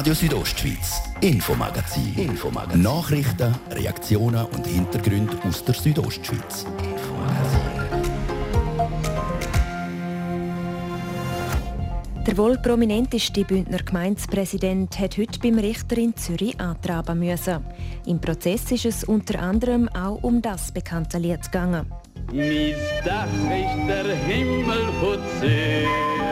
Radio Südostschweiz, Infomagazin. Infomagazin. Nachrichten, Reaktionen und Hintergründe aus der Südostschweiz. Der wohl prominenteste Bündner Gemeindepräsident hat heute beim Richter in Zürich antraben müssen. Im Prozess ist es unter anderem auch um das bekannte Lied gegangen. Mis Dach ist der Himmel von Zürich.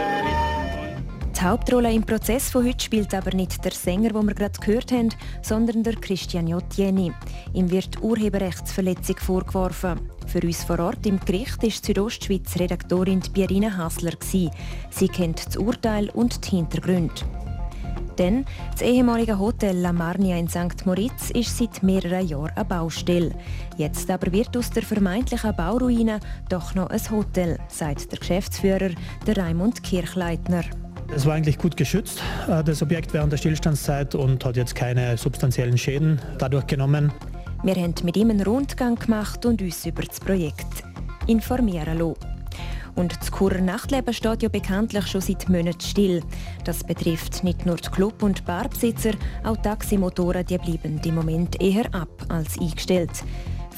Die Hauptrolle im Prozess von heute spielt aber nicht der Sänger, den wir gerade gehört haben, sondern der Christian J. Jenny. Ihm wird Urheberrechtsverletzung vorgeworfen. Für uns vor Ort im Gericht ist Südostschweiz Redaktorin Pierina Hasler. Sie kennt das Urteil und die Hintergründe. Denn das ehemalige Hotel La Marnia in St. Moritz ist seit mehreren Jahren eine Baustelle. Jetzt aber wird aus der vermeintlichen Bauruine doch noch ein Hotel, sagt der Geschäftsführer, der Raimund Kirchleitner. Es war eigentlich gut geschützt, äh, das Objekt während der Stillstandszeit und hat jetzt keine substanziellen Schäden dadurch genommen. Wir haben mit ihm einen Rundgang gemacht und uns über das Projekt informieren lassen. Und das Churer Nachtleben steht ja bekanntlich schon seit Monaten still. Das betrifft nicht nur die Club- und Barbesitzer, auch Taximotoren die bleiben im Moment eher ab als eingestellt.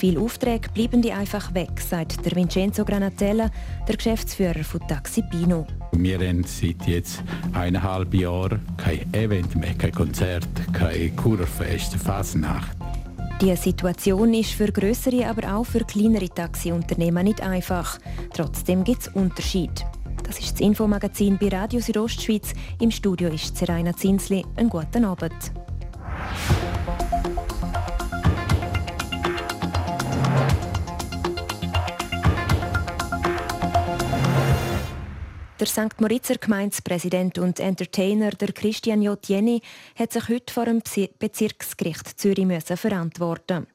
Viele Aufträge bleiben die einfach weg, sagt der Vincenzo Granatella, der Geschäftsführer von Taxi Pino. Wir haben seit jetzt eineinhalb Jahren kein Event mehr, kein Konzert, kein Kurerfest, Fasnacht. Die Situation ist für größere, aber auch für kleinere Taxiunternehmen nicht einfach. Trotzdem gibt es Unterschiede. Das ist das Infomagazin bei Radio Südostschweiz. Im Studio ist Seraina Zinsli. Einen guten Abend. Der St. Moritzer Gemeindepräsident und Entertainer der Christian J. Jenny hat sich heute vor dem Bezirksgericht Zürich verantworten.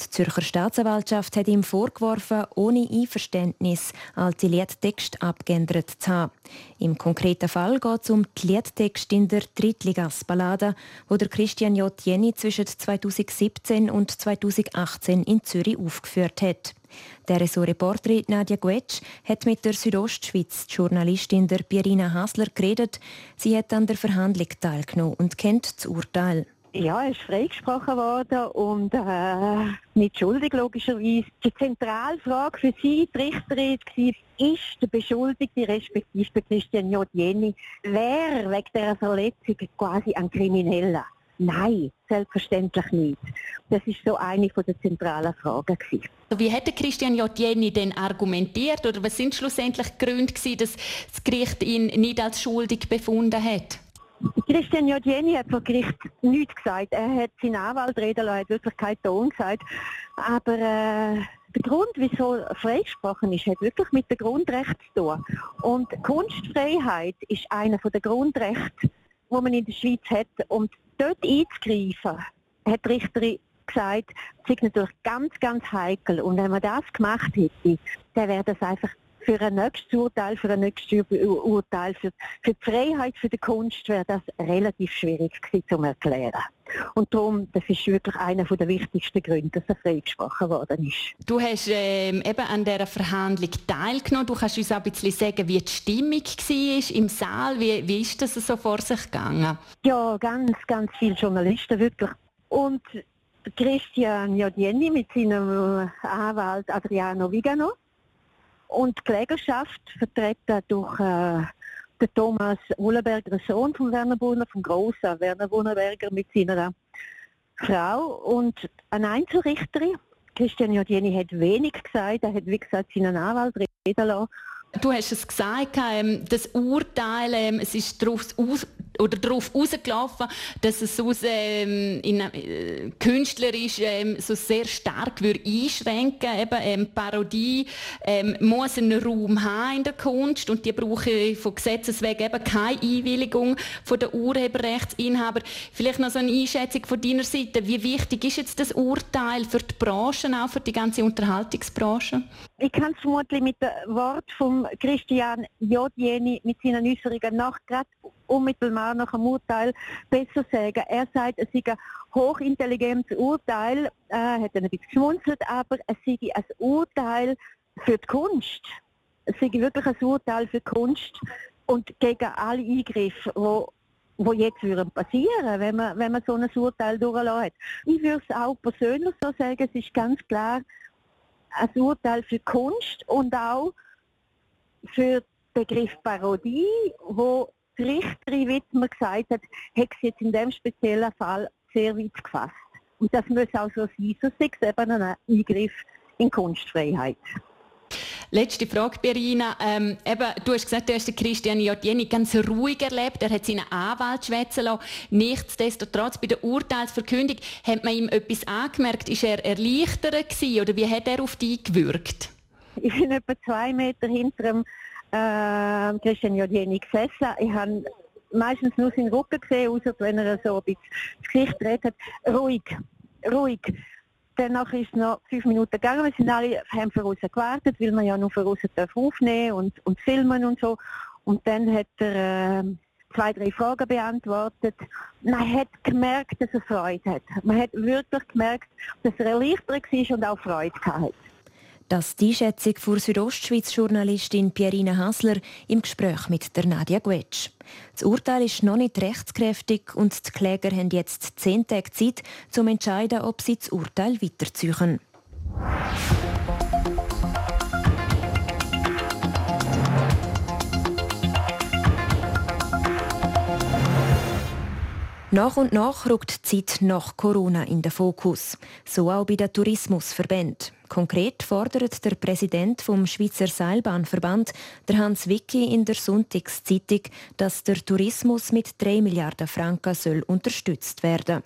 Die Zürcher Staatsanwaltschaft hat ihm vorgeworfen, ohne Einverständnis alte Liedtexte abgeändert zu haben. Im konkreten Fall geht es um die Liedtexte in der Drittligas-Ballade, wo der Christian J. Jenny zwischen 2017 und 2018 in Zürich aufgeführt hat. Der Reporterin Nadja Guetsch hat mit der Südostschweiz-Journalistin der Pierina Hasler geredet. Sie hat an der Verhandlung teilgenommen und kennt das Urteil. Ja, er ist freigesprochen worden und äh, nicht schuldig logischerweise. Die zentrale Frage für sie, die Richterin, war, ist der Beschuldigte, respektive Christian J. Jenny, wer wegen dieser Verletzung quasi ein Krimineller? Nein, selbstverständlich nicht. Das ist so eine der zentralen Fragen. Gewesen. Wie hätte Christian J. Jenny denn argumentiert oder was sind schlussendlich die Gründe gewesen, dass das Gericht ihn nicht als schuldig befunden hat? Christian J. Jenny hat vor Gericht nichts gesagt. Er hat seinen Anwalt reden lassen, hat wirklich keinen Ton gesagt. Aber äh, der Grund, wieso freigesprochen ist, hat wirklich mit dem Grundrecht zu tun. Und Kunstfreiheit ist einer der Grundrechte, die man in der Schweiz hat. Und dort einzugreifen, hat die Richterin gesagt, ist natürlich ganz, ganz heikel. Und wenn man das gemacht hätte, dann wäre das einfach für ein nächstes Urteil, für ein nächstes Urteil, für, für die Freiheit, für die Kunst wäre das relativ schwierig gewesen zu erklären. Und darum, das ist wirklich einer der wichtigsten Gründe, dass er freigesprochen worden ist. Du hast ähm, eben an dieser Verhandlung teilgenommen. Du kannst uns auch ein bisschen sagen, wie die Stimmung war im Saal. Wie, wie ist das so vor sich gegangen? Ja, ganz, ganz viele Journalisten, wirklich. Und Christian Jodieni mit seinem Anwalt Adriano Vigano und die Klägerschaft vertreten durch äh, den Thomas Ullenberger, Sohn von Werner Brunner, vom grossen Werner Brunnerberger mit seiner Frau und eine Einzelrichterin. Christian Jodieni hat wenig gesagt, er hat wie gesagt seinen Anwalt reden lassen. Du hast es gesagt, ähm, das Urteil, ähm, es ist darauf oder darauf rausgelaufen, dass es aus, ähm, in, äh, künstlerisch ähm, so sehr stark würde einschränken Eben, ähm, Parodie ähm, muss einen Raum haben in der Kunst und die brauchen von Gesetzes wegen eben keine Einwilligung von der Urheberrechtsinhaber. Vielleicht noch so eine Einschätzung von deiner Seite. Wie wichtig ist jetzt das Urteil für die Branche, auch für die ganze Unterhaltungsbranche? Ich kann es vermutlich mit dem Wort von Christian Jodjeni mit seinen Äußerungen nach gerade unmittelbar nach dem Urteil besser sagen. Er sagt, es sei ein hochintelligentes Urteil, er äh, hat ein bisschen geschmunzelt, aber es sei ein Urteil für die Kunst. Es sei wirklich ein Urteil für die Kunst und gegen alle Eingriffe, die wo jetzt würden passieren, wenn man, wenn man so ein Urteil durchlässt. Ich würde es auch persönlich so sagen, es ist ganz klar ein Urteil für Kunst und auch für den Begriff Parodie, wo die Richterin Wittmer gesagt hat, hat sie jetzt in dem speziellen Fall sehr weit gefasst. Und das muss auch so sein, so ist eben ein Eingriff in Kunstfreiheit. Letzte Frage, Berina. Ähm, eben, du hast gesagt, du hast Christian Jordieni ganz ruhig erlebt. Er hat seinen Anwalt schwätzen lassen. Nichtsdestotrotz, bei der Urteilsverkündung hat man ihm etwas angemerkt. Ist er erleichtert gewesen, oder wie hat er auf dich gewirkt? Ich bin etwa zwei Meter hinter dem äh, Christian Jordieni gesessen. Ich habe meistens nur seinen Rücken gesehen, außer wenn er so ein bisschen das Gesicht hat. Ruhig, ruhig. Danach ist es noch fünf Minuten gegangen. Wir sind alle haben für uns gewartet, weil man ja nur für uns aufnehmen und, und filmen und so. Und dann hat er äh, zwei, drei Fragen beantwortet. Man hat gemerkt, dass er Freude hat. Man hat wirklich gemerkt, dass er erleichtert war und auch Freude hatte. Das die Einschätzung von Südostschweiz-Journalistin Pierina Hasler im Gespräch mit der Nadia Guetsch. Das Urteil ist noch nicht rechtskräftig und die Kläger haben jetzt zehn Tage Zeit, um zu entscheiden, ob sie das Urteil weiterziehen. Nach und nach rückt die Zeit nach Corona in den Fokus. So auch bei den Tourismusverbänden. Konkret fordert der Präsident vom Schweizer Seilbahnverband, der Hans Wicki, in der Sonntagszeitung, dass der Tourismus mit 3 Milliarden Franken soll unterstützt werden.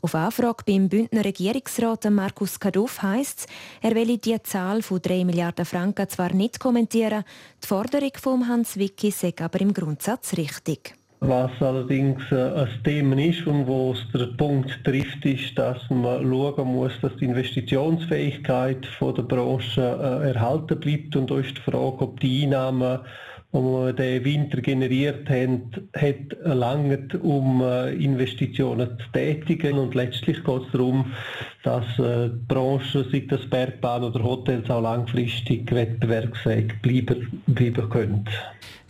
Auf Anfrage beim Bündner Regierungsrat Markus Kaduff heisst es, er will die Zahl von 3 Milliarden Franken zwar nicht kommentieren, die Forderung von Hans Wicki sei aber im Grundsatz richtig. Was allerdings äh, ein Thema ist und wo es der Punkt trifft, ist, dass man schauen muss, dass die Investitionsfähigkeit von der Branche äh, erhalten bleibt. Und da ist die Frage, ob die Einnahmen, die wir den Winter generiert haben, hat langt, um äh, Investitionen zu tätigen. Und letztlich geht es darum, dass die Branche, sei das Bergbahn oder Hotels, auch langfristig wettbewerbsfähig bleiben, bleiben können.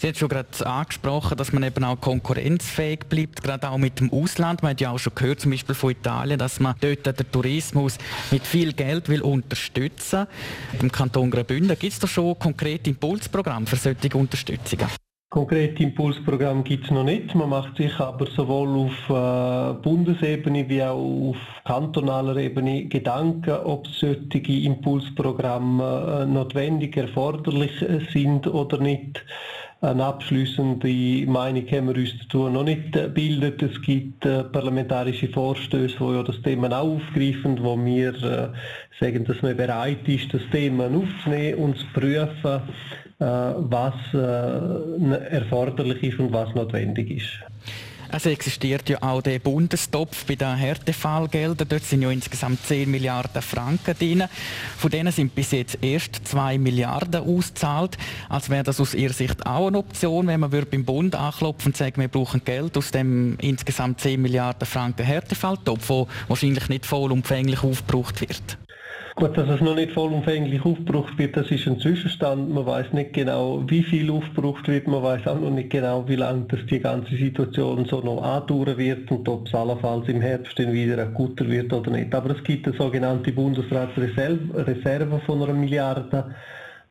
Sie hat schon gerade angesprochen, dass man eben auch konkurrenzfähig bleibt, gerade auch mit dem Ausland. Man hat ja auch schon gehört, zum Beispiel von Italien, dass man dort den Tourismus mit viel Geld will unterstützen will. Im Kanton Graubünden gibt es da schon konkrete Impulsprogramme für solche Unterstützungen? Konkrete Impulsprogramm gibt es noch nicht. Man macht sich aber sowohl auf äh, Bundesebene wie auch auf kantonaler Ebene Gedanken, ob solche Impulsprogramme äh, notwendig, erforderlich sind oder nicht. Eine abschließende Meinung haben wir uns dazu noch nicht gebildet. Es gibt äh, parlamentarische Vorstöße, die ja das Thema auch aufgreifen, wo wir äh, sagen, dass man bereit ist, das Thema aufzunehmen und zu prüfen, äh, was äh, erforderlich ist und was notwendig ist. Es existiert ja auch der Bundestopf bei den Härtefallgeldern. Dort sind ja insgesamt 10 Milliarden Franken drin. Von denen sind bis jetzt erst 2 Milliarden ausgezahlt. Als wäre das aus Ihrer Sicht auch eine Option, wenn man beim Bund anklopfen und sagen, wir brauchen Geld aus dem insgesamt 10 Milliarden Franken Härtefalltopf, der wahrscheinlich nicht vollumfänglich aufgebraucht wird. Gut, dass es noch nicht vollumfänglich aufgebraucht wird, das ist ein Zwischenstand. Man weiß nicht genau, wie viel aufgebraucht wird. Man weiß auch noch nicht genau, wie lange das die ganze Situation so noch andauern wird und ob es allenfalls im Herbst dann wieder akuter wird oder nicht. Aber es gibt eine sogenannte Bundesratsreserve von einer Milliarde,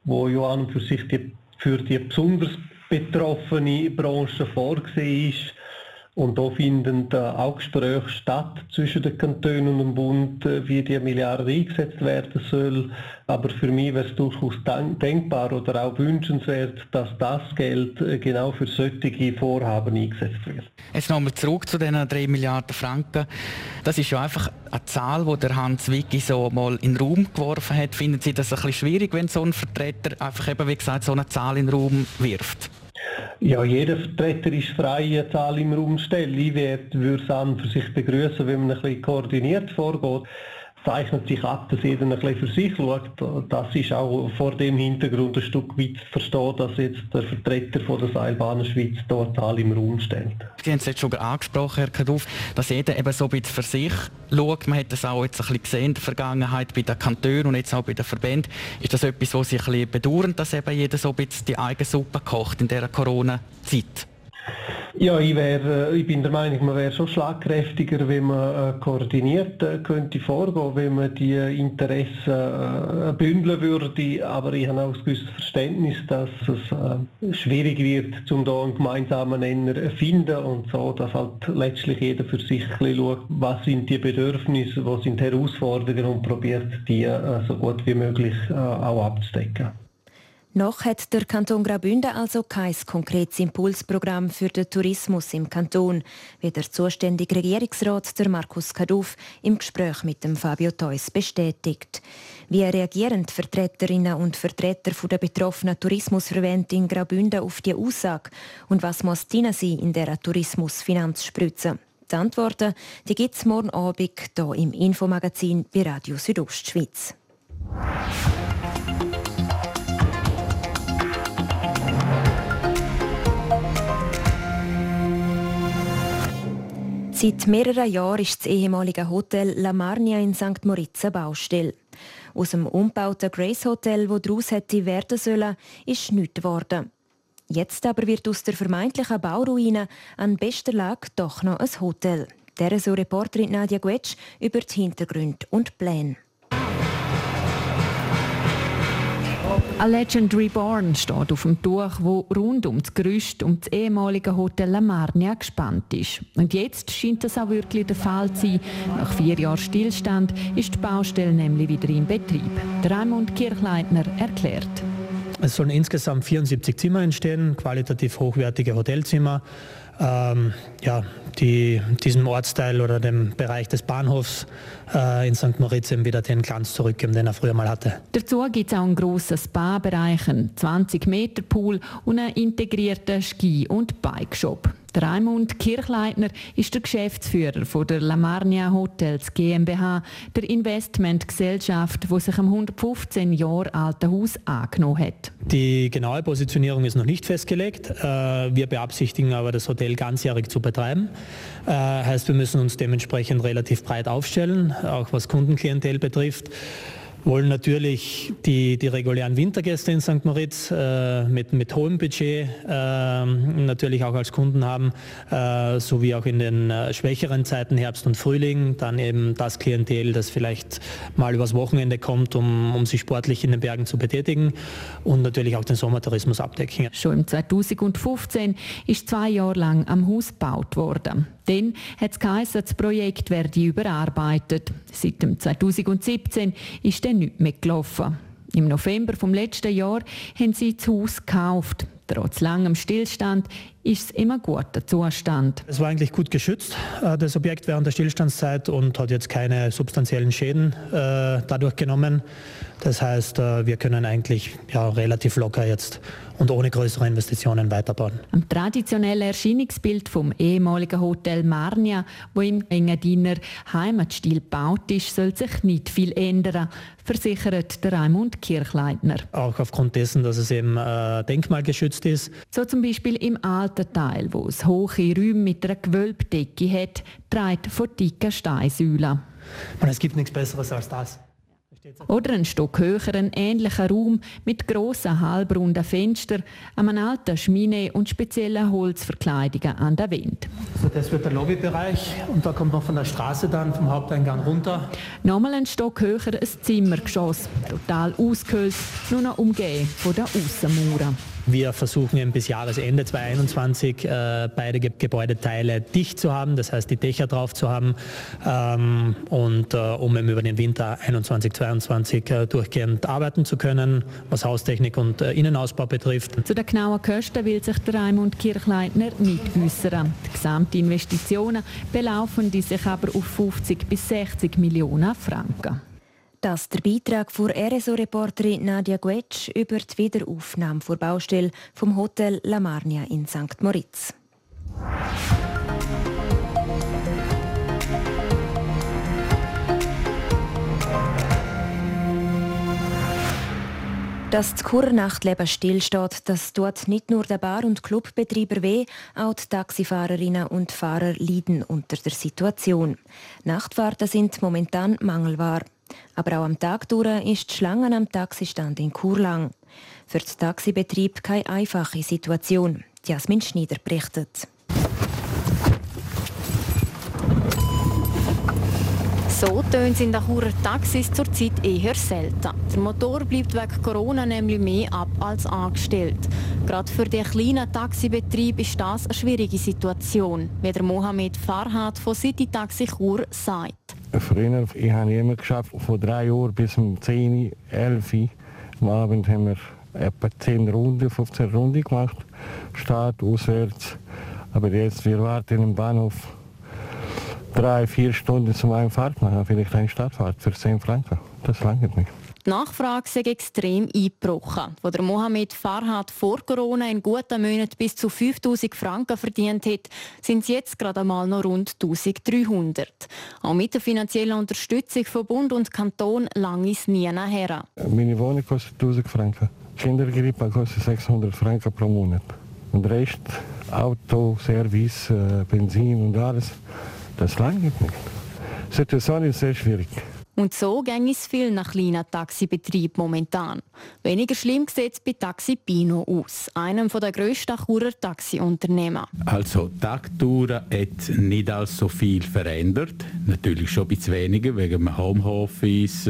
wo ja an und für sich die, für die besonders betroffene Branche vorgesehen ist und da finden auch Gespräche statt zwischen den Kantonen und dem Bund, äh, wie die Milliarde eingesetzt werden soll. Aber für mich wäre es durchaus denkbar oder auch wünschenswert, dass das Geld äh, genau für solche Vorhaben eingesetzt wird. Jetzt nochmal zurück zu diesen 3 Milliarden Franken. Das ist ja einfach eine Zahl, die der Hans Wicki so mal in den Raum geworfen hat. Finden Sie das ein bisschen schwierig, wenn so ein Vertreter einfach eben, wie gesagt, so eine Zahl in den Raum wirft? Ja, jeder Vertreter ist frei, eine Zahl im Raum stellen. Ich würde es an für sich begrüßen, wenn man ein bisschen koordiniert vorgeht zeichnet sich ab, dass jeder ein bisschen für sich schaut. Das ist auch vor dem Hintergrund ein Stück weit zu verstehen, dass jetzt der Vertreter von der Seilbahn Schweiz dort alle im Raum stellt. Sie haben es jetzt schon angesprochen, Herr Kaduf, dass jeder eben so ein bisschen für sich schaut. Man hat das auch jetzt ein bisschen gesehen in der Vergangenheit bei den Kantonen und jetzt auch bei den Verbänden. Ist das etwas, was Sie ein bisschen bedauern, dass eben jeder so ein bisschen die eigene Suppe kocht in dieser Corona-Zeit? Ja, ich, wär, ich bin der Meinung, man wäre schon schlagkräftiger, wenn man äh, koordiniert äh, könnte vorgehen, wenn man die Interessen äh, bündeln würde. Aber ich habe auch ein gewisses Verständnis, dass es äh, schwierig wird, um da einen gemeinsamen Nenner zu finden und so, dass halt letztlich jeder für sich schaut, was sind die Bedürfnisse, was sind die Herausforderungen und probiert die äh, so gut wie möglich äh, auch abzudecken. Noch hat der Kanton Graubünden also kein konkretes Impulsprogramm für den Tourismus im Kanton, wie der zuständige Regierungsrat der Markus Kaduff im Gespräch mit dem Fabio Theus bestätigt. Wie reagieren die Vertreterinnen und Vertreter der betroffenen Tourismusverbände in Graubünden auf die Aussage und was muss dienen sie in der Tourismusfinanzspritze? Die Antworten gibt es morgen Abend hier im Infomagazin bei Radio Südostschweiz. Seit mehreren Jahren ist das ehemalige Hotel La Marnia in St. Moritz Baustelle. Aus dem umgebauten Grace Hotel, das daraus hätte werden sollen, ist nichts geworden. Jetzt aber wird aus der vermeintlichen Bauruine an bester Lage doch noch ein Hotel. Der so Reporterin Nadia Guetsch über die Hintergründe und Pläne. A Legend Reborn steht auf dem Tuch, wo rund um das Gerüst um das ehemalige Hotel La Marnia gespannt ist. Und jetzt scheint das auch wirklich der Fall zu sein. Nach vier Jahren Stillstand ist die Baustelle nämlich wieder in Betrieb. Raimund Kirchleitner erklärt. Es sollen insgesamt 74 Zimmer entstehen, qualitativ hochwertige Hotelzimmer ähm, ja, die, diesem Ortsteil oder dem Bereich des Bahnhofs äh, in St. Moritz eben wieder den Glanz zurückgeben, den er früher mal hatte. Dazu gibt es auch einen grossen Spa-Bereich, einen 20-Meter-Pool und einen integrierten Ski- und Bikeshop. Der Raimund Kirchleitner ist der Geschäftsführer von der Lamarnia Hotels GmbH, der Investmentgesellschaft, die sich am 115 Jahre alten Haus angenommen hat. Die genaue Positionierung ist noch nicht festgelegt. Äh, wir beabsichtigen aber, das Hotel ganzjährig zu betreiben. Äh, heißt, wir müssen uns dementsprechend relativ breit aufstellen, auch was Kundenklientel betrifft wollen natürlich die, die regulären Wintergäste in St. Moritz äh, mit, mit hohem Budget äh, natürlich auch als Kunden haben, äh, sowie auch in den äh, schwächeren Zeiten Herbst und Frühling dann eben das Klientel, das vielleicht mal übers Wochenende kommt, um, um sich sportlich in den Bergen zu betätigen und natürlich auch den Sommertourismus abdecken. Schon im 2015 ist zwei Jahre lang am Haus gebaut worden. Dann hat das Projekt werde überarbeitet. Seit 2017 ist dann nichts mehr gelaufen. Im November vom letzten Jahr haben sie das Haus gekauft. Trotz langem Stillstand ist es immer guter Zustand. Es war eigentlich gut geschützt, äh, das Objekt während der Stillstandszeit und hat jetzt keine substanziellen Schäden äh, dadurch genommen. Das heißt, äh, wir können eigentlich ja, relativ locker jetzt und ohne größere Investitionen weiterbauen. Am traditionellen Erscheinungsbild vom ehemaligen Hotel Marnia, wo im Engadiner Heimatstil gebaut ist, soll sich nicht viel ändern, versichert der Raimund Kirchleitner. Auch aufgrund dessen, dass es eben äh, denkmalgeschützt ist. So zum Beispiel im alten Teil, wo es hohe Räume mit einer Gewölbdecke hat, trägt von dicken Steinsäulen. es gibt nichts Besseres als das. Oder ein Stock höher ein ähnlicher Raum mit grossen halbrunden Fenstern, einem alten Schmine und speziellen Holzverkleidungen an der Wand. Also das wird der Lobbybereich und da kommt man von der Straße dann vom Haupteingang runter. Nochmal ein Stock höher ein Zimmergeschoss, total ausgehöhlt, nur noch umgeben von der Aussenmauer. Wir versuchen bis Jahresende 2021 äh, beide Ge Gebäudeteile dicht zu haben, das heißt die Dächer drauf zu haben ähm, und äh, um eben über den Winter 21, 22 äh, durchgehend arbeiten zu können, was Haustechnik und äh, Innenausbau betrifft. Zu den genauen Kosten will sich der Raimund Kirchleitner nicht äußern. Die Gesamtinvestitionen belaufen die sich aber auf 50 bis 60 Millionen Franken. Das der Beitrag von RSO-Reporterin Nadia Guetsch über die Wiederaufnahme der Baustelle vom Hotel La Marnia in St. Moritz. Dass das Churnachtleben stillsteht, das tut nicht nur der Bar- und Clubbetreiber weh, auch die Taxifahrerinnen und Fahrer leiden unter der Situation. Nachtfahrten sind momentan mangelbar. Aber auch am Tag durch ist die Schlange am Taxistand in Kurlang. Für den Taxibetrieb keine einfache Situation. Jasmin Schneider berichtet. So tönt es in den Churer Taxis zurzeit eher selten. Der Motor bleibt wegen Corona nämlich mehr ab als angestellt. Gerade für den kleinen Taxibetrieb ist das eine schwierige Situation, wie der Mohamed Farhad von City Taxi Chur sagt. Früher, ich habe immer geschafft, von 3 Uhr bis um 10, 11 Uhr. Am Abend haben wir etwa 10 Runden, 15 Runden gemacht. Start, auswärts. Aber jetzt, wir warten im Bahnhof drei, vier Stunden zum einen Fahrt machen, vielleicht eine Stadtfahrt für 10 Franken. Das langt nicht. Die Nachfrage ist extrem eingebrochen. Wo der Mohamed Farhad vor Corona in guten Monaten bis zu 5000 Franken verdient hat, sind es jetzt gerade einmal noch rund 1300. Auch mit der finanziellen Unterstützung von Bund und Kanton lang ist nie nachher. Meine Wohnung kostet 1000 Franken. Kindergrippe kostet 600 Franken pro Monat. Und Rest, Auto, Service, äh, Benzin und alles, das langt nicht. Die Situation ist sehr schwierig. Und so ging es viel nach kleinen Taxibetrieb momentan. Weniger schlimm sieht es bei Taxi Pino aus, einem der grössten Churer Taxiunternehmen. Also Taktouren hat nicht allzu viel verändert. Natürlich schon ein bisschen weniger wegen dem Homeoffice.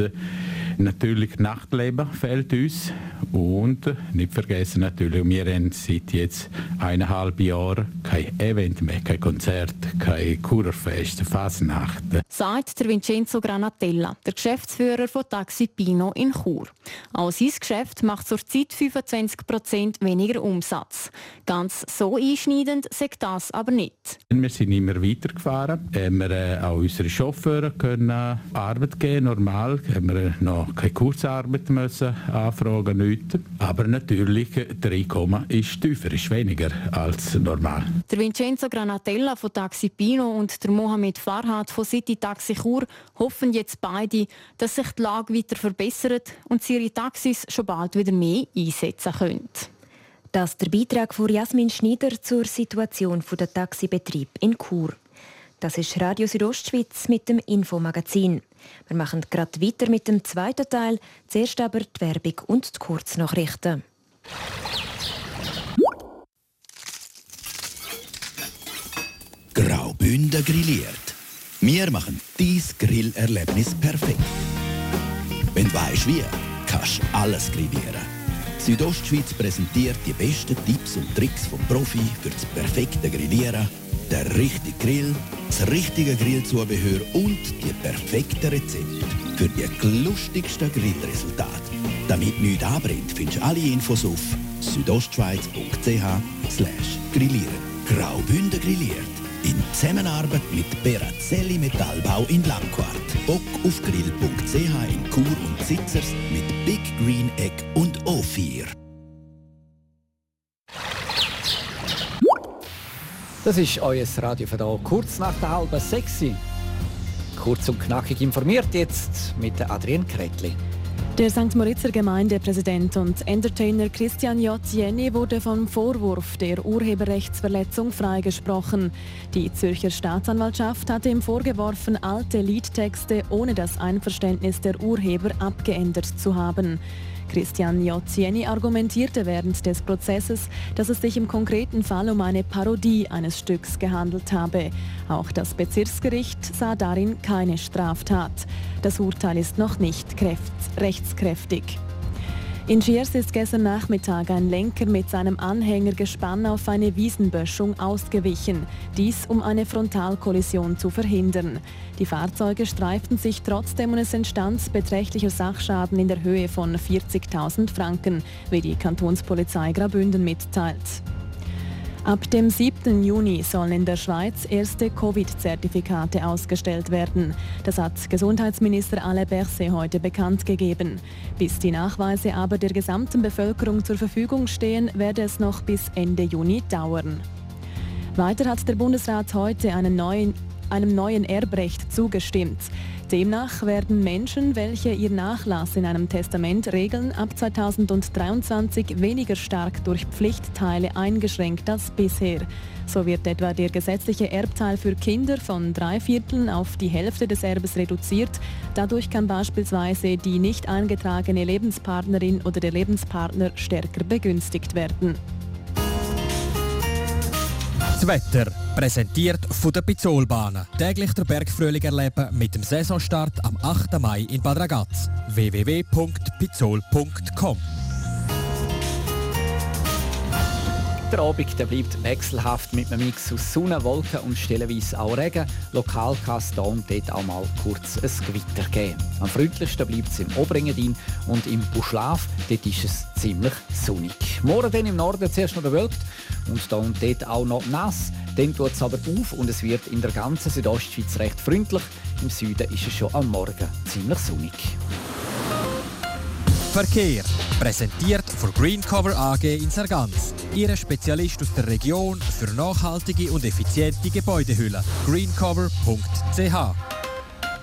Natürlich Nachtleben fehlt uns und nicht vergessen natürlich, wir haben seit jetzt eineinhalb Jahren kein Event mehr, kein Konzert, kein Kurerfest, Fasnacht. Sagt der Vincenzo Granatella, der Geschäftsführer von Taxi Pino in Chur. Auch sein Geschäft macht zurzeit 25% weniger Umsatz. Ganz so einschneidend sagt das aber nicht. Wir sind immer weitergefahren. Wir äh, auch unsere Chauffeure können Arbeit geben, normal. Haben wir noch keine Kurzarbeit müssen anfragen müssen. Aber natürlich, der Einkommen ist tiefer, ist weniger als normal. Der Vincenzo Granatella von Taxi Pino und der Mohamed Farhad von City Taxi Chur hoffen jetzt beide, dass sich die Lage weiter verbessert und sie ihre Taxis schon bald wieder mehr einsetzen können. Das ist der Beitrag von Jasmin Schneider zur Situation der Taxibetrieb in Chur. Das ist Radio Südostschweiz mit dem Infomagazin. Wir machen gerade weiter mit dem zweiten Teil. Zuerst aber die Werbung und die Kurznachrichten. Graubünden grilliert. Wir machen dies Grillerlebnis perfekt. Wenn du weißt wie, kannst du alles grillieren. Südostschweiz präsentiert die besten Tipps und Tricks vom Profi für das perfekte Grillieren der richtige Grill, das richtige Grillzubehör und die perfekten Rezepte für die lustigsten Grillresultate. Damit nichts anbrennt, findest du alle Infos auf südostschweiz.ch grillieren. Graubünden grilliert. In Zusammenarbeit mit Berazzelli Metallbau in Langquart. Bock auf grill.ch in Chur und Sitzers mit Big Green Egg und O4. Das ist euer Radio für da, kurz nach der halben sechs. Kurz und knackig informiert jetzt mit Adrian Kretli. Der St. Moritzer Gemeindepräsident und Entertainer Christian J. Jenny wurde vom Vorwurf der Urheberrechtsverletzung freigesprochen. Die Zürcher Staatsanwaltschaft hatte ihm vorgeworfen, alte Liedtexte ohne das Einverständnis der Urheber abgeändert zu haben. Christian Jozzieni argumentierte während des Prozesses, dass es sich im konkreten Fall um eine Parodie eines Stücks gehandelt habe. Auch das Bezirksgericht sah darin keine Straftat. Das Urteil ist noch nicht rechtskräftig. In Schiers ist gestern Nachmittag ein Lenker mit seinem Anhängergespann auf eine Wiesenböschung ausgewichen. Dies, um eine Frontalkollision zu verhindern. Die Fahrzeuge streiften sich trotzdem und es entstand beträchtlicher Sachschaden in der Höhe von 40.000 Franken, wie die Kantonspolizei Grabünden mitteilt. Ab dem 7. Juni sollen in der Schweiz erste Covid-Zertifikate ausgestellt werden. Das hat Gesundheitsminister Alain Berset heute bekannt gegeben. Bis die Nachweise aber der gesamten Bevölkerung zur Verfügung stehen, werde es noch bis Ende Juni dauern. Weiter hat der Bundesrat heute neuen, einem neuen Erbrecht zugestimmt. Demnach werden Menschen, welche ihr Nachlass in einem Testament regeln, ab 2023 weniger stark durch Pflichtteile eingeschränkt als bisher. So wird etwa der gesetzliche Erbteil für Kinder von drei Vierteln auf die Hälfte des Erbes reduziert. Dadurch kann beispielsweise die nicht eingetragene Lebenspartnerin oder der Lebenspartner stärker begünstigt werden. Das Wetter, präsentiert von der Pizzolbahnen. Täglich der Bergfrühling erleben mit dem Saisonstart am 8. Mai in Bad Ragaz. www.pizzol.com Der Abend der bleibt wechselhaft mit einem Mix aus Sonne, Wolken und stellenweise auch Regen. Lokal kann es hier und dort auch mal kurz ein Gewitter geben. Am freundlichsten bleibt es im Oberengadin und im Buschlaf. Dort ist es ziemlich sonnig. Morgen dann im Norden zuerst noch bewölkt und hier und dort auch noch nass. Dann tut es aber auf und es wird in der ganzen Südostschweiz recht freundlich. Im Süden ist es schon am Morgen ziemlich sonnig. Verkehr. Präsentiert von Greencover AG in Sargans. Ihre Spezialist aus der Region für nachhaltige und effiziente Gebäudehüllen. greencover.ch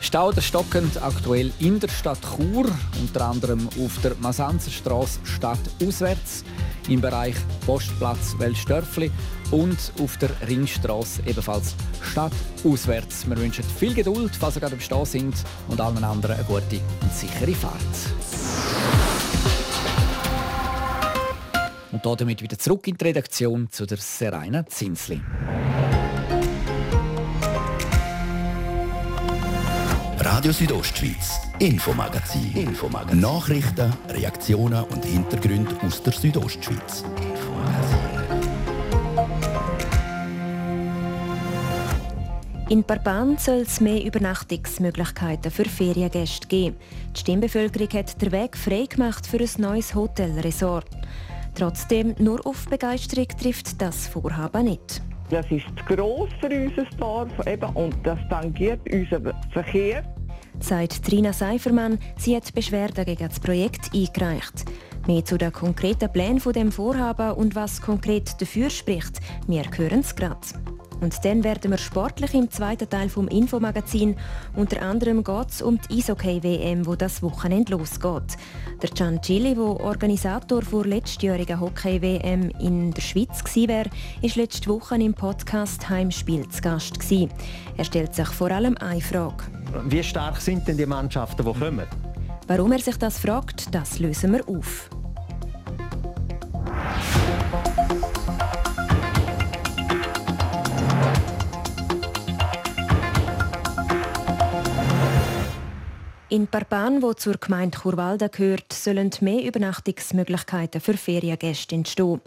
Stauder stockend aktuell in der Stadt Chur, unter anderem auf der Masanzerstraße stadtauswärts, im Bereich Postplatz Weltstörfli und auf der Ringstraße ebenfalls stadtauswärts. Wir wünschen viel Geduld, falls Sie gerade im Stau sind und allen anderen eine gute und sichere Fahrt. Und damit wieder zurück in die Redaktion zu der Serena Zinsli. Radio Südostschweiz, Infomagazin. Infomagazin. Nachrichten, Reaktionen und Hintergründe aus der Südostschweiz. In Parpan soll es mehr Übernachtungsmöglichkeiten für Feriengäste geben. Die Stimmbevölkerung hat den Weg frei gemacht für ein neues Hotelresort. Trotzdem, nur auf Begeisterung trifft das Vorhaben nicht. Das ist zu gross für unser Dorf eben, und das tangiert unseren Verkehr. Sagt Trina Seifermann, sie hat Beschwerden gegen das Projekt eingereicht. Mehr zu den konkreten Plänen von dem Vorhaben und was konkret dafür spricht, wir hören es gerade. Und dann werden wir sportlich im zweiten Teil vom Infomagazin. Unter anderem geht es um die Eishockey-WM, wo das Wochenende losgeht. Der Gian Gilli, der Organisator der letztjährigen Hockey-WM in der Schweiz war, ist letzte Woche im Podcast Heimspiel zu Gast. Gewesen. Er stellt sich vor allem eine Frage. Wie stark sind denn die Mannschaften, die kommen? Warum er sich das fragt, das lösen wir auf. In Parpan, wo zur Gemeinde Churwalden gehört, sollen mehr Übernachtungsmöglichkeiten für Feriengäste entstehen.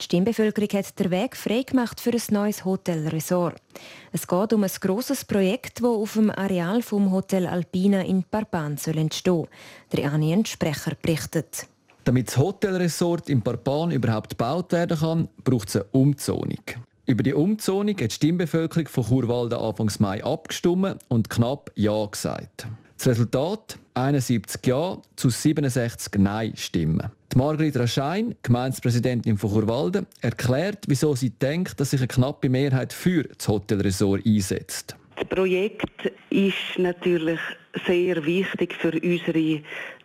Die Stimmbevölkerung hat den Weg freigemacht für ein neues Hotelresort. Es geht um ein grosses Projekt, das auf dem Areal vom Hotel Alpina in Parpan soll entstehen. Der Anien Sprecher berichtet. Damit das Hotelresort in Parpan überhaupt gebaut werden kann, braucht es eine Umzonung. Über die Umzonung hat die Stimmbevölkerung von Churwalden Anfangs Mai abgestimmt und knapp Ja gesagt. Das Resultat? 71 Ja zu 67 Nein-Stimmen. Die Margrit Raschein, Gemeindepräsidentin von Churwalden, erklärt, wieso sie denkt, dass sich eine knappe Mehrheit für das Hotelresort einsetzt. Das Projekt ist natürlich sehr wichtig für unsere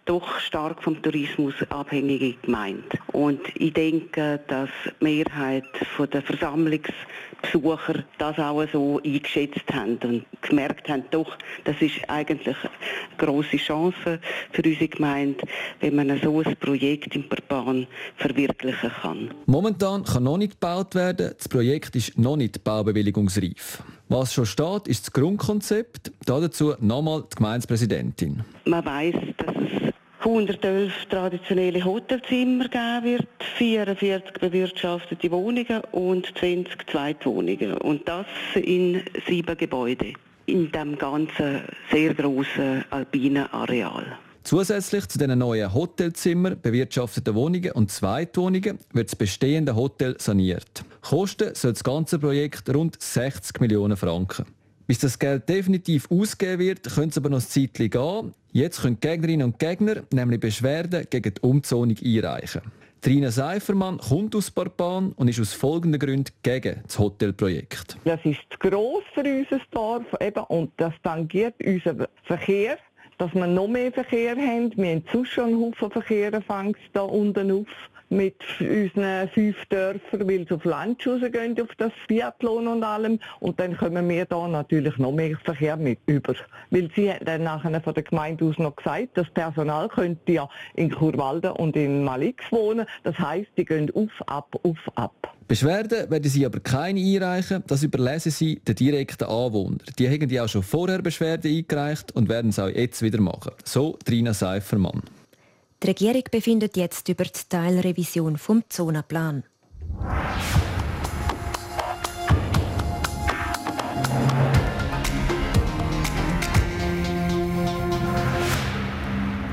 doch stark vom Tourismus abhängige Gemeinde. Und ich denke, dass die Mehrheit der Versammlungsbesucher das auch so eingeschätzt haben und gemerkt haben, doch, das ist eigentlich eine grosse Chance für unsere Gemeinde, wenn man so ein Projekt im Parpan verwirklichen kann. Momentan kann noch nicht gebaut werden, das Projekt ist noch nicht baubewilligungsreif. Was schon steht, ist das Grundkonzept. Dazu nochmal die Gemeindepräsidentin. Man weiß, dass 111 traditionelle Hotelzimmer geben wird, 44 bewirtschaftete Wohnungen und 20 Zweitwohnungen. Und das in sieben Gebäuden in dem ganzen sehr grossen alpinen Areal. Zusätzlich zu den neuen Hotelzimmern, bewirtschafteten Wohnungen und Zweitwohnungen wird das bestehende Hotel saniert. Kosten soll das ganze Projekt rund 60 Millionen Franken. Bis das Geld definitiv ausgegeben wird, könnte es aber noch ein Zeitchen gehen. Jetzt können Gegnerinnen und Gegner nämlich Beschwerden gegen die Umzonung einreichen. Trina Seifermann kommt aus Parpan und ist aus folgenden Gründen gegen das Hotelprojekt. Das ist zu gross für unser Dorf eben, und das tangiert unseren Verkehr, dass wir noch mehr Verkehr haben. Wir haben sonst schon einen Haufen Verkehr fängt da unten auf. Mit unseren fünf Dörfern, weil sie auf Land rausgehen, auf das Biathlon und allem. Und dann kommen wir da natürlich noch mehr Verkehr mit über. Weil sie haben dann nachher von der Gemeinde aus noch gesagt, das Personal könnte ja in Churwalden und in Malix wohnen. Das heisst, die gehen auf, ab, auf, ab. Beschwerden werden sie aber keine einreichen, das überlesen sie den direkten Anwohner. Die haben ja auch schon vorher Beschwerden eingereicht und werden es auch jetzt wieder machen. So Trina Seifermann. Die Regierung befindet jetzt über die Teilrevision vom Zonenplan.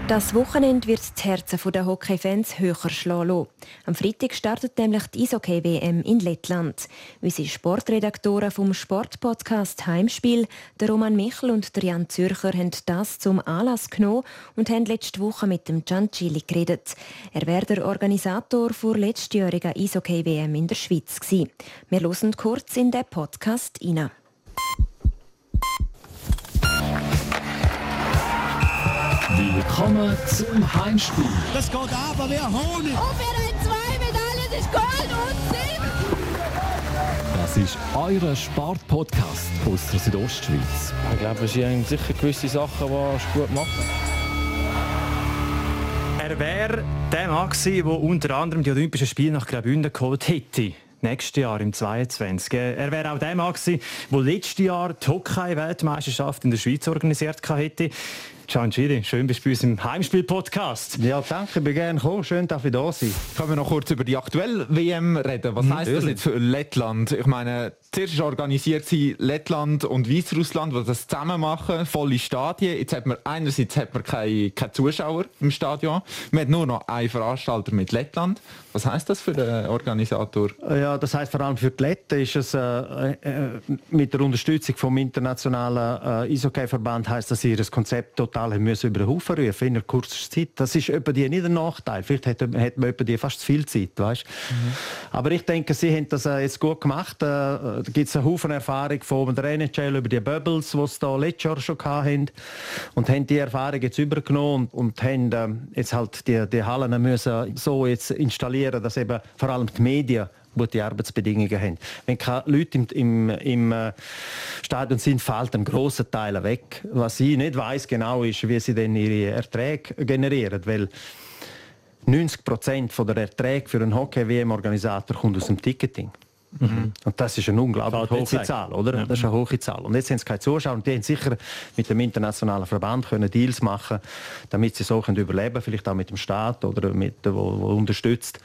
Das Wochenende wird die Herzen der Hockey-Fans höher schlagen Am Freitag startet nämlich die Eishockey-WM in Lettland. Unsere Sportredaktoren vom Sportpodcast Heimspiel, der Roman Michel und der Jan Zürcher, haben das zum Anlass genommen und haben letzte Woche mit dem Giancilli geredet. Er wäre der Organisator der letztjährigen Eishockey-WM in der Schweiz. Gewesen. Wir hören kurz in den Podcast rein. Willkommen zum Heimspiel. Das geht aber wie Honig. Und wir haben zwei Medaillen, das ist Gold und Silber. Das ist euer Sportpodcast aus der Südostschweiz. Ich glaube, es sind sicher gewisse Sachen, die er gut macht. Er wäre der Mann gewesen, der unter anderem die Olympischen Spiele nach Graubünden geholt hätte nächstes Jahr im 22. Er wäre auch der Mann gewesen, der letztes Jahr die Hockey-Weltmeisterschaft in der Schweiz organisiert hätte. Can Chiri, schön bist du bei uns im Heimspiel-Podcast. Ja, danke, ich bin gerne gekommen. Schön, dass ich da sein Können wir noch kurz über die aktuelle WM reden? Was heisst das jetzt für Lettland? Ich meine, zuerst ist organisiert sie Lettland und Weißrussland, die das zusammen machen, volle Stadien. Jetzt hat man einerseits hat man keine, keine Zuschauer im Stadion. Man hat nur noch einen Veranstalter mit Lettland. Was heisst das für den Organisator? Ja, das heisst vor allem für die Letten ist es äh, äh, mit der Unterstützung vom internationalen äh, Eishockey-Verband heisst das ihr Konzept total müssen über den Haufen rufen in einer kurzen Zeit. Das ist etwa die nicht ein Nachteil. Vielleicht hat, hat man die fast zu viel Zeit, weißt? Mhm. Aber ich denke, sie haben das äh, jetzt gut gemacht. Äh, da gibt es einen Haufen Erfahrung von der NHL über die Bubbles, die sie da letztes Jahr schon hatten. Und haben die Erfahrung jetzt übergenommen und, und haben äh, jetzt halt die, die Hallen müssen so jetzt installieren, dass eben vor allem die Medien gute Arbeitsbedingungen haben. Wenn keine Leute im, im, im äh, Stadion sind, fällt ein grosser Teil weg. Was ich nicht weiß genau ist, wie sie denn ihre Erträge generieren, weil 90 Prozent der Erträge für einen Hockey-WM-Organisator kommt aus dem Ticketing. Mhm. Und das ist eine unglaublich hohe Zahl, oder? Ja. Das ist eine hohe Zahl. Und jetzt haben sie keine Zuschauer und die haben sicher mit dem internationalen Verband können Deals machen, damit sie so können überleben, vielleicht auch mit dem Staat oder mit, wo, wo unterstützt.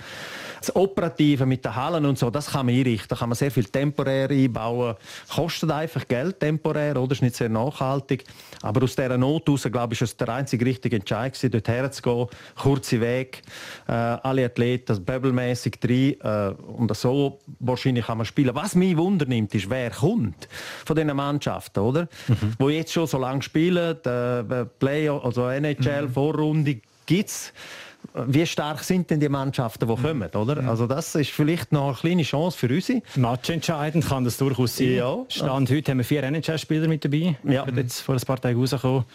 Das Operative mit den Hallen und so, das kann man einrichten. Da kann man sehr viel temporär einbauen. Kostet einfach Geld temporär, oder? Ist nicht sehr nachhaltig. Aber aus dieser Not heraus, glaube ich, ist es der einzige richtige Entscheid gewesen, dort herzugehen. Kurze Weg, äh, alle Athleten bubble-mässig drin. Äh, und so wahrscheinlich kann man spielen. Was mich Wunder nimmt, ist, wer kommt von diesen Mannschaften, oder? Mhm. Wo jetzt schon so lange spielen, äh, Play, also NHL, mhm. Vorrunde, gibt es wie stark sind denn die Mannschaften, die kommen, oder? Also das ist vielleicht noch eine kleine Chance für uns. Matchentscheidend kann das durchaus sein. Ja. Stand heute haben wir vier NHL-Spieler mit dabei. Ja. Ich jetzt vor ein paar Tagen rausgekommen.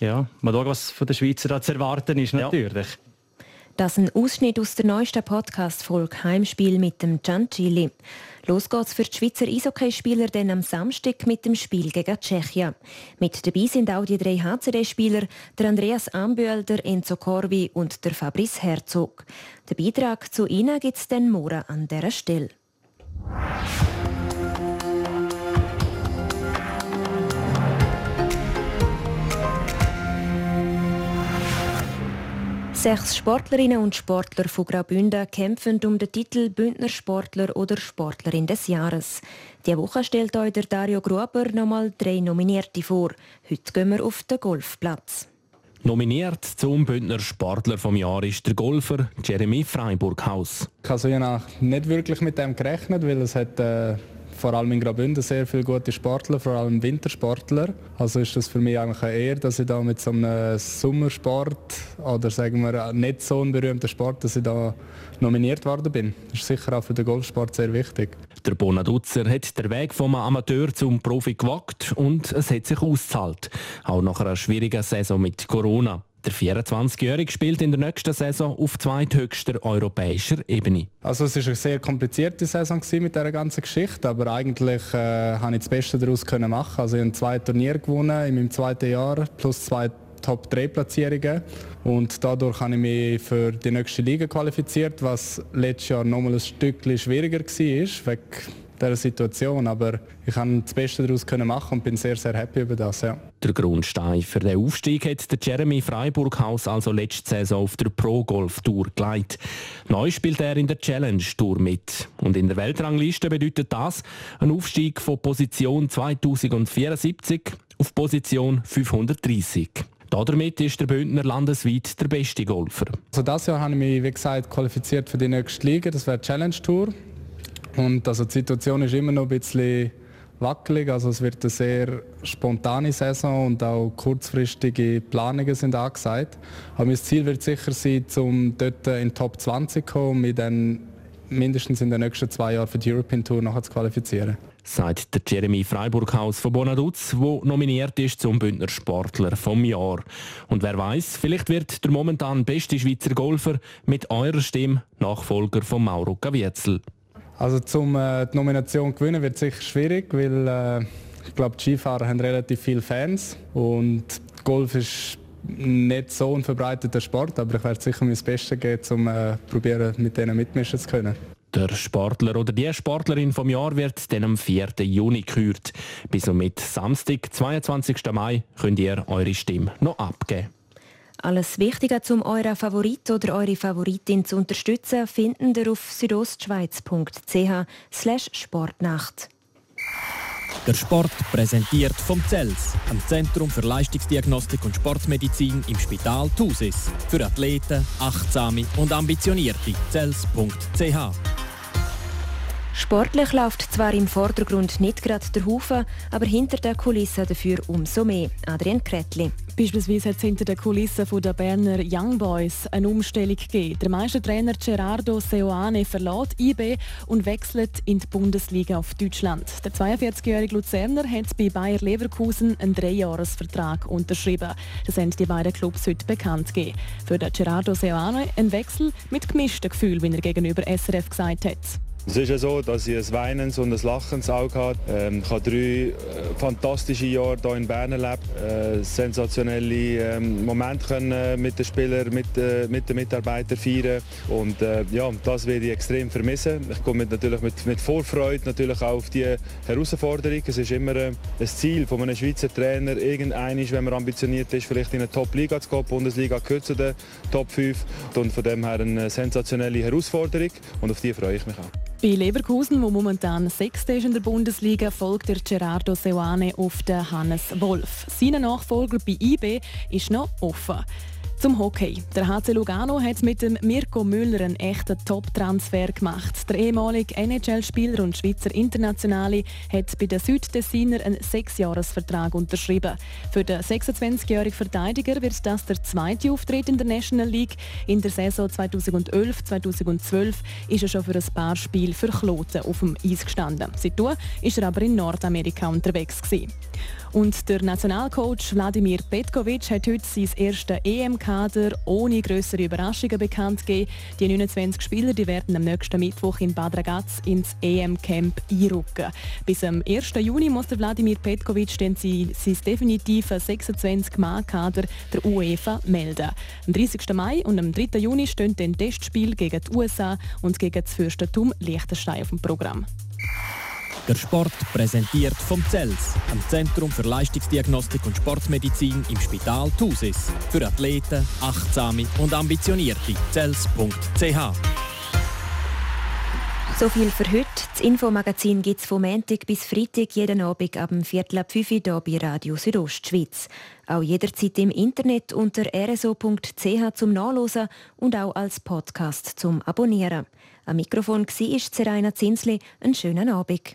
Ja, mal schauen, was von den Schweizer da zu erwarten ist, natürlich. Ja. Das ist ein Ausschnitt aus der neuesten Podcast-Folge Heimspiel mit dem Giancilli. Los geht's für die Schweizer Eishockeyspieler dann am Samstag mit dem Spiel gegen Tschechien. Mit dabei sind auch die drei HCD-Spieler, der Andreas Ambühl, der Enzo Corvi und der Fabrice Herzog. Den Beitrag zu ihnen gibt's dann morgen an dieser Stelle. Sechs Sportlerinnen und Sportler von Graubünden kämpfen um den Titel Bündner Sportler oder Sportlerin des Jahres. Diese Woche stellt euch der Dario Gruber nochmal drei Nominierte vor. Heute gehen wir auf den Golfplatz. Nominiert zum Bündner Sportler vom Jahr ist der Golfer Jeremy Freiburghaus. Ich habe so nicht wirklich mit dem gerechnet, weil es hat äh vor allem in Graubünden sehr viele gute Sportler, vor allem Wintersportler. Also ist das für mich eigentlich eine Ehre, dass ich da mit so einem Sommersport oder sagen wir nicht so einem berühmten Sport, dass ich da nominiert worden bin. Das ist sicher auch für den Golfsport sehr wichtig. Der Bonadutzer hat den Weg vom Amateur zum Profi gewagt und es hat sich ausgezahlt. Auch nach einer schwierigen Saison mit Corona. Der 24-Jährige spielt in der nächsten Saison auf zweithöchster europäischer Ebene. Also es war eine sehr komplizierte Saison mit dieser ganzen Geschichte, aber eigentlich äh, habe ich das Beste daraus können machen. Also ich habe zwei Turniere gewonnen in meinem zweiten Jahr plus zwei Top-3-Platzierungen und dadurch habe ich mich für die nächste Liga qualifiziert, was letztes Jahr nochmal ein Stückchen schwieriger war, wegen dieser Situation. Aber ich konnte das Beste daraus machen und bin sehr, sehr happy über das. Ja. Der Grundstein für den Aufstieg hat der Jeremy Freiburghaus also letzte Saison auf der Pro Golf Tour gelegt. Neu spielt er in der Challenge Tour mit. Und in der Weltrangliste bedeutet das ein Aufstieg von Position 2074 auf Position 530. Damit ist der Bündner landesweit der beste Golfer. Also das Jahr habe ich mich, wie gesagt, qualifiziert für die nächste Liga. Das wäre die Challenge Tour. Und also die Situation ist immer noch ein bisschen wackelig. Also es wird eine sehr spontane Saison und auch kurzfristige Planungen sind angesagt. Aber mein Ziel wird sicher sein, um dort in die Top 20 zu kommen mich dann mindestens in den nächsten zwei Jahren für die European Tour nachher zu qualifizieren. Sagt der Jeremy Freiburghaus von Bonaduz, der nominiert ist zum Bündner Sportler vom Jahr. Und wer weiß, vielleicht wird der momentan beste Schweizer Golfer mit eurer Stimme Nachfolger von Mauro Caviezel. Also zum äh, die Nomination gewinnen wird sicher schwierig, weil äh, ich glaube, die Skifahrer haben relativ viele Fans und Golf ist nicht so ein verbreiteter Sport, aber ich werde sicher mein Bestes geben, um äh, mit denen mitmischen zu können. Der Sportler oder die Sportlerin vom Jahr wird dann am 4. Juni gekürt. Bis und mit Samstag, 22. Mai, könnt ihr eure Stimme noch abgeben. Alles Wichtige, um euren Favorit oder eure Favoritin zu unterstützen, finden ihr auf südostschweiz.ch Sportnacht. Der Sport präsentiert vom CELS, am Zentrum für Leistungsdiagnostik und Sportmedizin im Spital Thusis. Für Athleten, Achtsame und Ambitionierte. CELS.ch Sportlich läuft zwar im Vordergrund nicht gerade der Haufen, aber hinter der Kulisse dafür umso mehr. Adrian Kretli. Beispielsweise hat es hinter den Kulissen der Berner Young Boys eine Umstellung gegeben. Der Meistertrainer Gerardo Seoane verlässt IB und wechselt in die Bundesliga auf Deutschland. Der 42-jährige Luzerner hat bei Bayer Leverkusen einen Dreijahresvertrag unterschrieben. Das haben die beiden Clubs heute bekannt gegeben. Für den Gerardo Seoane ein Wechsel mit gemischten Gefühlen, wie er gegenüber SRF gesagt hat. Es ist ja so, dass ich ein Weinens und ein Lachens Auge habe. Ähm, ich habe drei äh, fantastische Jahre hier in Bern erlebt. Äh, sensationelle ähm, Momente können mit den Spielern, mit, äh, mit den Mitarbeitern feiern. Und äh, ja, das werde ich extrem vermissen. Ich komme natürlich mit, mit Vorfreude natürlich auch auf die Herausforderung. Es ist immer äh, ein Ziel von einem Schweizer Trainer, irgendeiner, wenn man ambitioniert ist, vielleicht in eine Top-Liga zu gehen. Die Bundesliga gehört zu den Top 5. Und von dem her eine sensationelle Herausforderung und auf die freue ich mich auch. Bei Leverkusen, wo momentan Sechster ist in der Bundesliga, folgt der Gerardo Seoane auf den Hannes Wolf. Sein Nachfolger bei IB ist noch offen. Zum Hockey. Der HC Lugano hat mit dem Mirko Müller einen echten Top-Transfer gemacht. Der ehemalige NHL-Spieler und Schweizer Internationale hat bei den Südtessiner einen Sechsjahresvertrag unterschrieben. Für den 26-jährigen Verteidiger wird das der zweite Auftritt in der National League. In der Saison 2011-2012 ist er schon für ein paar Spiele für Kloten auf dem Eis gestanden. Seitdem ist er aber in Nordamerika unterwegs gewesen. Und der Nationalcoach Wladimir Petkovic hat heute sein erstes EM-Kader ohne größere Überraschungen bekannt gegeben. Die 29 Spieler die werden am nächsten Mittwoch in Bad Ragaz ins EM-Camp einrücken. Bis am 1. Juni muss der Wladimir Petkovic dann sein, sein definitives 26-Mann-Kader der UEFA melden. Am 30. Mai und am 3. Juni stehen dann Testspiele gegen die USA und gegen das Fürstentum Liechtenstein auf dem Programm. Der Sport präsentiert vom CELS, am Zentrum für Leistungsdiagnostik und Sportmedizin im Spital Thusis. Für Athleten, Achtsame und Ambitionierte. CELS.ch so viel für heute. Das Infomagazin gibt es von Montag bis Freitag jeden Abend ab dem Viertel ab 5 Uhr bei Radio Südostschweiz. Auch jederzeit im Internet unter rso.ch zum Nachlesen und auch als Podcast zum Abonnieren. Am Mikrofon war Seraina Zinsli. Einen schönen Abend.